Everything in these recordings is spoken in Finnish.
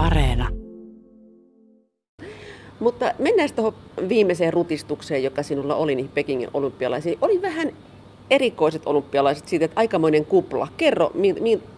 Areena. Mutta mennään tuohon viimeiseen rutistukseen, joka sinulla oli niin Pekingin olympialaisiin. Oli vähän erikoiset olympialaiset siitä, että aikamoinen kupla. Kerro,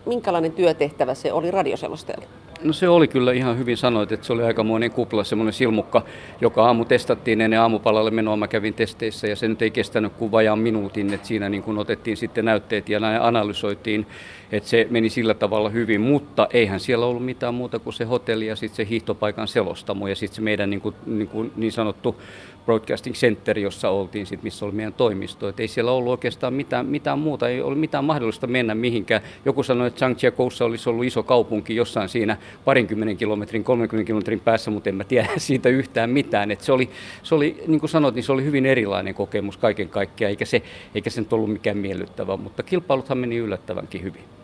minkälainen työtehtävä se oli radioselostajalla? No se oli kyllä ihan hyvin sanoit, että se oli aikamoinen kupla, semmoinen silmukka, joka aamu testattiin ennen aamupalalle menoa. Mä kävin testeissä ja se nyt ei kestänyt kuin vajaan minuutin, että siinä niin kun otettiin sitten näytteet ja näin analysoitiin, että se meni sillä tavalla hyvin, mutta eihän siellä ollut mitään muuta kuin se hotelli ja sitten se hiihtopaikan selostamo ja sitten se meidän niin, kuin, niin, kuin niin sanottu Broadcasting Center, jossa oltiin, sit, missä oli meidän toimisto. Et ei siellä ollut oikeastaan mitään, mitään muuta, ei ollut mitään mahdollista mennä mihinkään. Joku sanoi, että Zhangjiakoussa olisi ollut iso kaupunki jossain siinä parinkymmenen kilometrin, 30 kilometrin päässä, mutta en mä tiedä siitä yhtään mitään. Et se oli, se oli, niin kuin sanoit, niin se oli hyvin erilainen kokemus kaiken kaikkiaan, eikä se, eikä se nyt ollut mikään miellyttävä, mutta kilpailuthan meni yllättävänkin hyvin.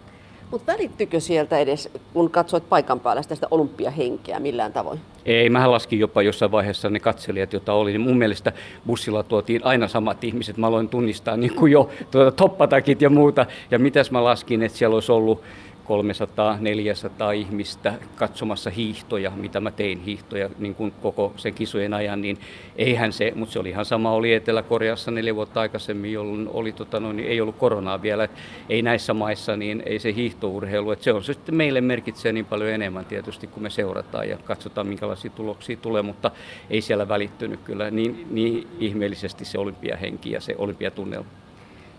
Mutta välittykö sieltä edes, kun katsoit paikan päällä sitä olympiahenkeä millään tavoin? Ei, mä laskin jopa jossain vaiheessa ne katselijat, joita oli. Niin mun mielestä bussilla tuotiin aina samat ihmiset. Mä aloin tunnistaa niin kuin jo tuota, toppatakit ja muuta. Ja mitäs mä laskin, että siellä olisi ollut 300-400 ihmistä katsomassa hiihtoja, mitä mä tein hiihtoja niin kuin koko sen kisojen ajan, niin eihän se, mutta se oli ihan sama, oli Etelä-Koreassa neljä vuotta aikaisemmin, jolloin oli, tota, no, niin ei ollut koronaa vielä, ei näissä maissa, niin ei se hiihtourheilu, että se on se sitten meille merkitsee niin paljon enemmän tietysti, kun me seurataan ja katsotaan, minkälaisia tuloksia tulee, mutta ei siellä välittynyt kyllä niin, niin ihmeellisesti se olympiahenki ja se olympiatunnelma.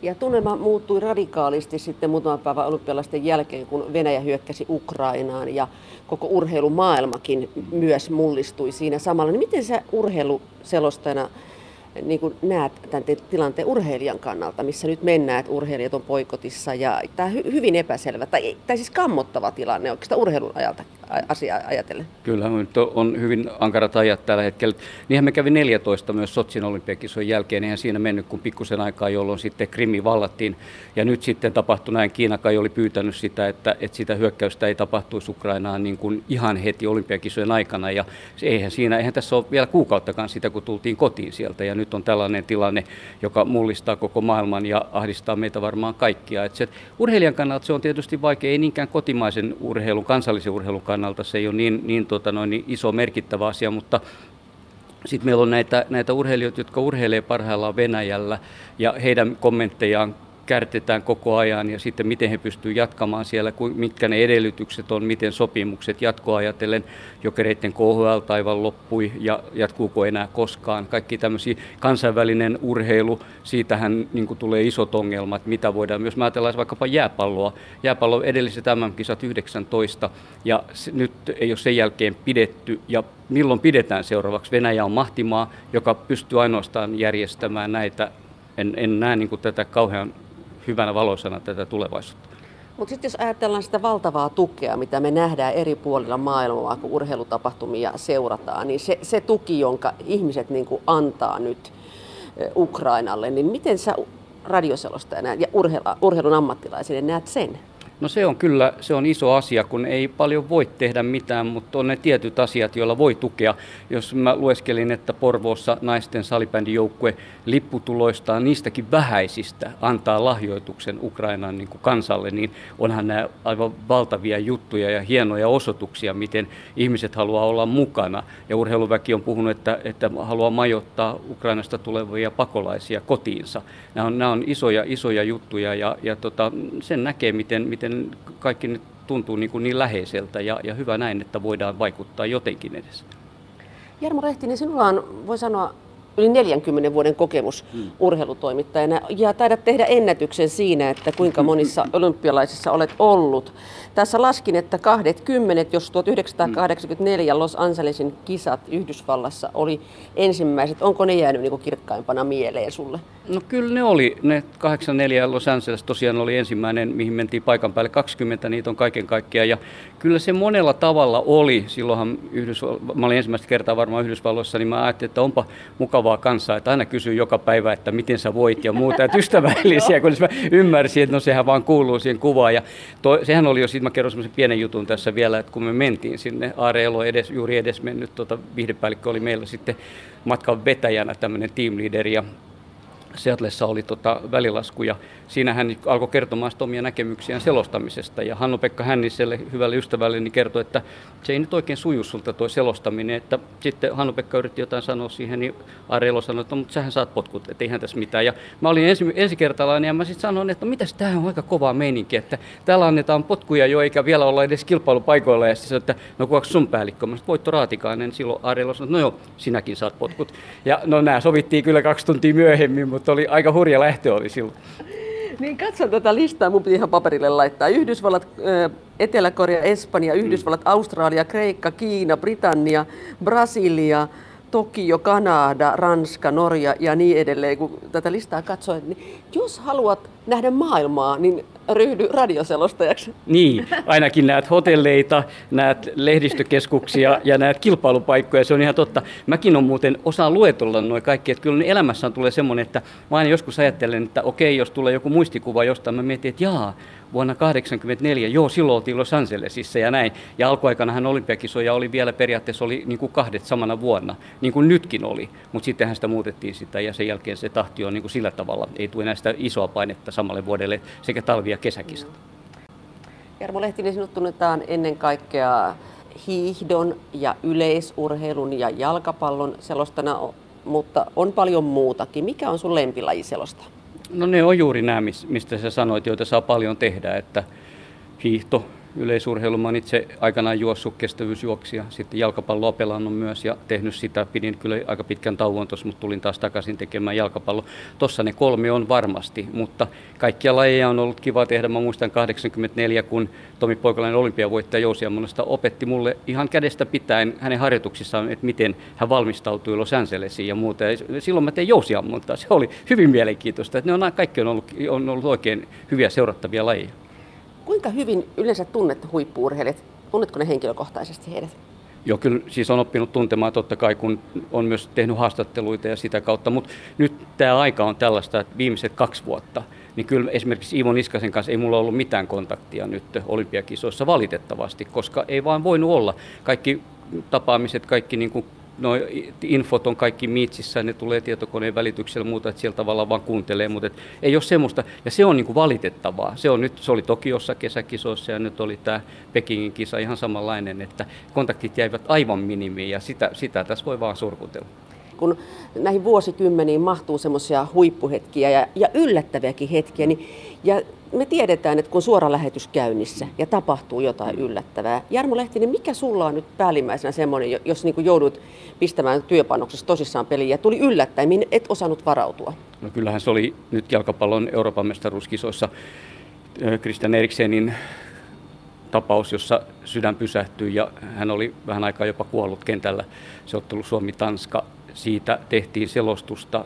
Ja tunnelma muuttui radikaalisti sitten muutaman päivän olympialaisten jälkeen, kun Venäjä hyökkäsi Ukrainaan ja koko urheilumaailmakin myös mullistui siinä samalla. Niin miten sä urheiluselostajana niin kuin näet tämän tilanteen urheilijan kannalta, missä nyt mennään, että urheilijat on poikotissa ja tämä hyvin epäselvä tai, tai siis kammottava tilanne oikeastaan urheilun ajalta asiaa ajatellen. Kyllä, nyt on hyvin ankarat ajat tällä hetkellä. Niinhän me kävi 14 myös Sotsin olympiakisojen jälkeen, eihän siinä mennyt kuin pikkusen aikaa, jolloin sitten Krimi vallattiin. Ja nyt sitten tapahtui näin, Kiina kai oli pyytänyt sitä, että, että sitä hyökkäystä ei tapahtuisi Ukrainaan niin kuin ihan heti olympiakisojen aikana. Ja eihän, siinä, eihän tässä ole vielä kuukauttakaan sitä, kun tultiin kotiin sieltä. Ja nyt on tällainen tilanne, joka mullistaa koko maailman ja ahdistaa meitä varmaan kaikkia. Et se, urheilijan kannalta se on tietysti vaikea, ei niinkään kotimaisen urheilun, kansallisen urheilun kannalta, kannalta se ei ole niin, niin, tota noin, niin iso merkittävä asia, mutta sitten meillä on näitä, näitä urheilijoita, jotka urheilee parhaillaan Venäjällä ja heidän kommenttejaan kärtetään koko ajan ja sitten miten he pystyvät jatkamaan siellä, mitkä ne edellytykset on, miten sopimukset jatkoa ajatellen. Jokereiden KHL taivan loppui ja jatkuuko enää koskaan. Kaikki tämmöisiä kansainvälinen urheilu, siitähän niin tulee isot ongelmat, mitä voidaan myös, mä ajatellaan vaikkapa jääpalloa. Jääpallo edelliset MM-kisat 19 ja nyt ei ole sen jälkeen pidetty ja milloin pidetään seuraavaksi. Venäjä on mahtimaa, joka pystyy ainoastaan järjestämään näitä en, en näe niin tätä kauhean hyvänä valoisana tätä tulevaisuutta. Mutta sitten jos ajatellaan sitä valtavaa tukea, mitä me nähdään eri puolilla maailmaa, kun urheilutapahtumia seurataan, niin se, se tuki, jonka ihmiset niin kuin antaa nyt Ukrainalle, niin miten sä radioselostajana ja urheilun ammattilaisille näet sen? No se on kyllä se on iso asia, kun ei paljon voi tehdä mitään, mutta on ne tietyt asiat, joilla voi tukea. Jos mä lueskelin, että Porvoossa naisten salibändijoukkue lipputuloistaan niistäkin vähäisistä antaa lahjoituksen Ukrainan niin kuin kansalle, niin onhan nämä aivan valtavia juttuja ja hienoja osoituksia, miten ihmiset haluaa olla mukana. Ja urheiluväki on puhunut, että, että haluaa majoittaa Ukrainasta tulevia pakolaisia kotiinsa. Nämä on, nämä on isoja, isoja juttuja ja, ja tota, sen näkee, miten, miten miten kaikki nyt tuntuu niin, kuin niin läheiseltä ja, ja hyvä näin, että voidaan vaikuttaa jotenkin edes. Jarmo Rehtinen, sinulla on, voi sanoa, yli 40 vuoden kokemus hmm. urheilutoimittajana ja taidat tehdä ennätyksen siinä, että kuinka monissa olympialaisissa olet ollut. Tässä laskin, että 20, jos 1984 Los Angelesin kisat Yhdysvallassa oli ensimmäiset, onko ne jäänyt niin kirkkaimpana mieleen sulle? No kyllä ne oli. Ne 84 Los Angeles tosiaan oli ensimmäinen, mihin mentiin paikan päälle 20, niitä on kaiken kaikkiaan. Ja kyllä se monella tavalla oli. Silloinhan Yhdysvall- mä olin ensimmäistä kertaa varmaan Yhdysvalloissa, niin mä ajattelin, että onpa mukavaa kansaa, että aina kysyy joka päivä, että miten sä voit ja muuta. Että ystävällisiä, kun mä ymmärsin, että no sehän vaan kuuluu siihen kuvaan. Ja to, sehän oli jo, siitä mä kerron semmoisen pienen jutun tässä vielä, että kun me mentiin sinne, Aare Elo edes, juuri edes mennyt, tota, viihdepäällikkö oli meillä sitten matkan vetäjänä tämmöinen team leader ja Seatlessa oli tota välilasku ja siinä hän alkoi kertomaan omia näkemyksiään selostamisesta. Ja Hannu-Pekka Hänniselle, hyvälle ystävälle, niin kertoi, että se ei nyt oikein suju sulta tuo selostaminen. Että sitten Hannu-Pekka yritti jotain sanoa siihen, niin Arelo sanoi, että no, mutta sähän saat potkut, että eihän tässä mitään. Ja mä olin ensi, ensikertalainen ja mä sitten sanoin, että no, mitäs tämähän on aika kovaa meininki, että täällä annetaan potkuja jo eikä vielä olla edes kilpailupaikoilla. Ja sitten että no kuka sun päällikkö? Mä Voitto Raatikainen, silloin Arelo sanoi, että no joo, sinäkin saat potkut. Ja no nämä sovittiin kyllä kaksi tuntia myöhemmin, mutta oli aika hurja lähtö oli silloin. Niin katson tätä listaa, mun piti ihan paperille laittaa. Yhdysvallat, Etelä-Korea, Espanja, Yhdysvallat, Australia, Kreikka, Kiina, Britannia, Brasilia, Tokio, Kanada, Ranska, Norja ja niin edelleen, kun tätä listaa katsoo, niin jos haluat nähdä maailmaa, niin ryhdy radioselostajaksi. Niin, ainakin näet hotelleita, näet lehdistökeskuksia ja näet kilpailupaikkoja, se on ihan totta. Mäkin on muuten osaan luetella noin kaikki, että kyllä elämässä tulee semmoinen, että mä aina joskus ajattelen, että okei, jos tulee joku muistikuva jostain, mä mietin, että jaa, vuonna 1984, joo, silloin oltiin Los Angelesissa ja näin. Ja alkuaikanahan olympiakisoja oli vielä periaatteessa oli niin kuin kahdet samana vuonna, niin kuin nytkin oli. Mutta sittenhän sitä muutettiin sitä ja sen jälkeen se tahti on niin kuin sillä tavalla, ei tule enää sitä isoa painetta samalle vuodelle sekä talvi- ja kesäkisat. Jarmo Lehtinen, sinut tunnetaan ennen kaikkea hiihdon ja yleisurheilun ja jalkapallon selostana, mutta on paljon muutakin. Mikä on sun lempilaji selostaa? No ne on juuri nämä, mistä sä sanoit, joita saa paljon tehdä, että hiihto, yleisurheilu. Mä itse aikanaan juossut kestävyysjuoksia, sitten jalkapalloa pelannut myös ja tehnyt sitä. Pidin kyllä aika pitkän tauon tuossa, mutta tulin taas takaisin tekemään jalkapallo. Tossa ne kolme on varmasti, mutta kaikkia lajeja on ollut kiva tehdä. Mä muistan 84, kun Tomi Poikalainen olympiavoittaja Jousi Ammonasta opetti mulle ihan kädestä pitäen hänen harjoituksissaan, että miten hän valmistautui Los Angelesiin ja muuta. Ja silloin mä tein jousiammuntaa. Se oli hyvin mielenkiintoista. Että ne on, kaikki on ollut, on ollut oikein hyviä seurattavia lajeja. Kuinka hyvin yleensä tunnet huippuurheilijat? Tunnetko ne henkilökohtaisesti heidät? Joo, kyllä siis on oppinut tuntemaan totta kai, kun on myös tehnyt haastatteluita ja sitä kautta, mutta nyt tämä aika on tällaista, että viimeiset kaksi vuotta, niin kyllä esimerkiksi Ivo Niskasen kanssa ei mulla ollut mitään kontaktia nyt olympiakisoissa valitettavasti, koska ei vaan voinut olla. Kaikki tapaamiset, kaikki niin kuin no, infot on kaikki Miitsissä, ne tulee tietokoneen välityksellä muuta, että siellä tavallaan vaan kuuntelee, mutta ei ole semmoista, ja se on niin kuin valitettavaa. Se, on nyt, se oli Tokiossa kesäkisoissa ja nyt oli tämä Pekingin kisa ihan samanlainen, että kontaktit jäivät aivan minimiin ja sitä, sitä tässä voi vaan surkutella kun näihin vuosikymmeniin mahtuu semmoisia huippuhetkiä ja, ja yllättäviäkin hetkiä, niin, ja me tiedetään, että kun suora lähetys käynnissä ja tapahtuu jotain yllättävää. Jarmo Lehtinen, mikä sulla on nyt päällimmäisenä semmoinen, jos niin joudut pistämään työpanoksessa tosissaan peliin ja tuli yllättäen, et osannut varautua? No kyllähän se oli nyt jalkapallon Euroopan mestaruuskisoissa Christian Eriksenin tapaus, jossa sydän pysähtyi ja hän oli vähän aikaa jopa kuollut kentällä. Se ottelu Suomi-Tanska. Siitä tehtiin selostusta,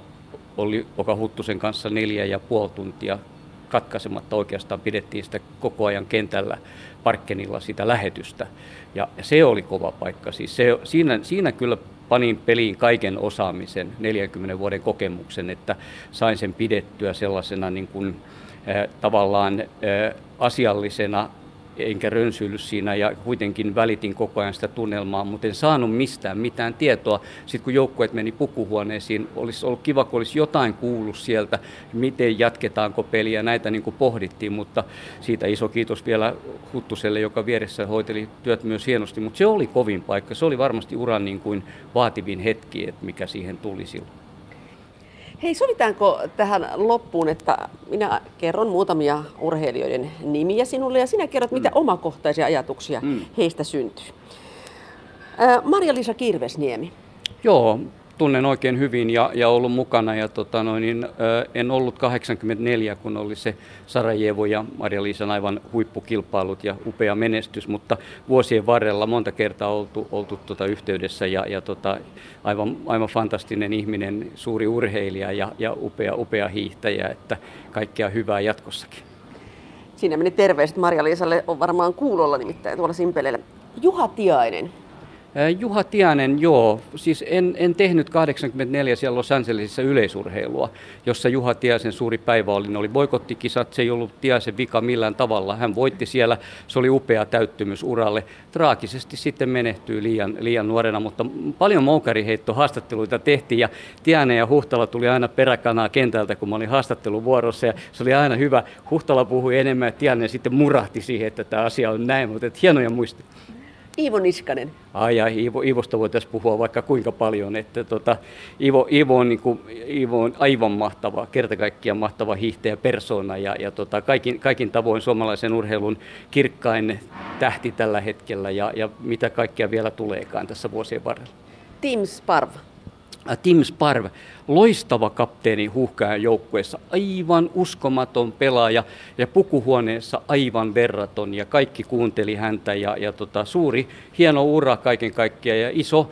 oli Oka Huttusen kanssa neljä ja puoli tuntia katkaisematta oikeastaan pidettiin sitä koko ajan kentällä Parkkenilla sitä lähetystä. Ja se oli kova paikka. Siis se, siinä, siinä kyllä panin peliin kaiken osaamisen, 40 vuoden kokemuksen, että sain sen pidettyä sellaisena niin kuin, äh, tavallaan äh, asiallisena enkä rönsyily siinä ja kuitenkin välitin koko ajan sitä tunnelmaa, mutta en saanut mistään mitään tietoa. Sitten kun joukkueet meni pukuhuoneisiin, olisi ollut kiva, kun olisi jotain kuullut sieltä, miten jatketaanko peliä, näitä niin kuin pohdittiin, mutta siitä iso kiitos vielä Huttuselle, joka vieressä hoiteli työt myös hienosti, mutta se oli kovin paikka, se oli varmasti uran niin kuin vaativin hetki, että mikä siihen tuli silloin. Hei, sovitaanko tähän loppuun, että minä kerron muutamia urheilijoiden nimiä sinulle ja sinä kerrot, mm. mitä omakohtaisia ajatuksia mm. heistä syntyy. Maria-Liisa Kirvesniemi. Joo, tunnen oikein hyvin ja, ja ollut mukana. Ja tota noin, niin, en ollut 84, kun oli se Sarajevo ja Maria-Liisan aivan huippukilpailut ja upea menestys, mutta vuosien varrella monta kertaa oltu, oltu tota yhteydessä ja, ja tota, aivan, aivan fantastinen ihminen, suuri urheilija ja, ja upea, upea hiihtäjä, että kaikkea hyvää jatkossakin. Siinä meni terveiset Maria-Liisalle, on varmaan kuulolla nimittäin tuolla Simpeleellä. Juha Tiainen, Juha Tianen, joo. Siis en, en tehnyt 84 siellä Los Angelesissa yleisurheilua, jossa Juha Tiasen suuri päivä oli. Ne oli boikottikisat, se ei ollut Tiasen vika millään tavalla. Hän voitti siellä, se oli upea täyttymys uralle. Traagisesti sitten menehtyi liian, liian nuorena, mutta paljon haastatteluita tehtiin ja Tianen ja Huhtala tuli aina peräkanaa kentältä, kun mä olin haastatteluvuorossa ja se oli aina hyvä. Huhtala puhui enemmän ja Tianen sitten murahti siihen, että tämä asia on näin, mutta hienoja muistoja. Iivo Niskanen. Ai, ai Ivo, Ivosta voitaisiin puhua vaikka kuinka paljon. Että tota, Ivo, Ivo, on, niin kuin, Ivo on aivan mahtava, kerta kaikkiaan mahtava hiihtäjä persona ja, ja tota, kaikin, kaikin tavoin suomalaisen urheilun kirkkain tähti tällä hetkellä ja, ja mitä kaikkea vielä tuleekaan tässä vuosien varrella. Tim Sparv. Äh, Tim Sparv, loistava kapteeni huuhkajan joukkueessa, aivan uskomaton pelaaja ja pukuhuoneessa aivan verraton ja kaikki kuunteli häntä ja, ja tota, suuri, hieno ura kaiken kaikkiaan ja iso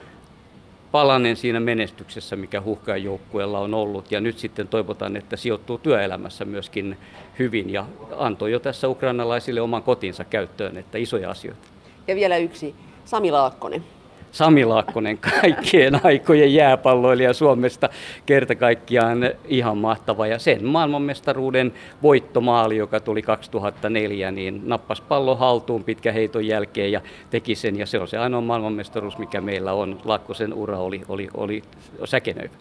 palanen siinä menestyksessä, mikä huuhkajan joukkueella on ollut ja nyt sitten toivotaan, että sijoittuu työelämässä myöskin hyvin ja antoi jo tässä ukrainalaisille oman kotinsa käyttöön, että isoja asioita. Ja vielä yksi, Sami Laakkonen. Sami Laakkonen, kaikkien aikojen jääpalloilija Suomesta, kerta kaikkiaan ihan mahtava. Ja sen maailmanmestaruuden voittomaali, joka tuli 2004, niin nappas pallo haltuun pitkä heiton jälkeen ja teki sen. Ja se on se ainoa maailmanmestaruus, mikä meillä on. Laakkosen ura oli, oli, oli säkenöivä.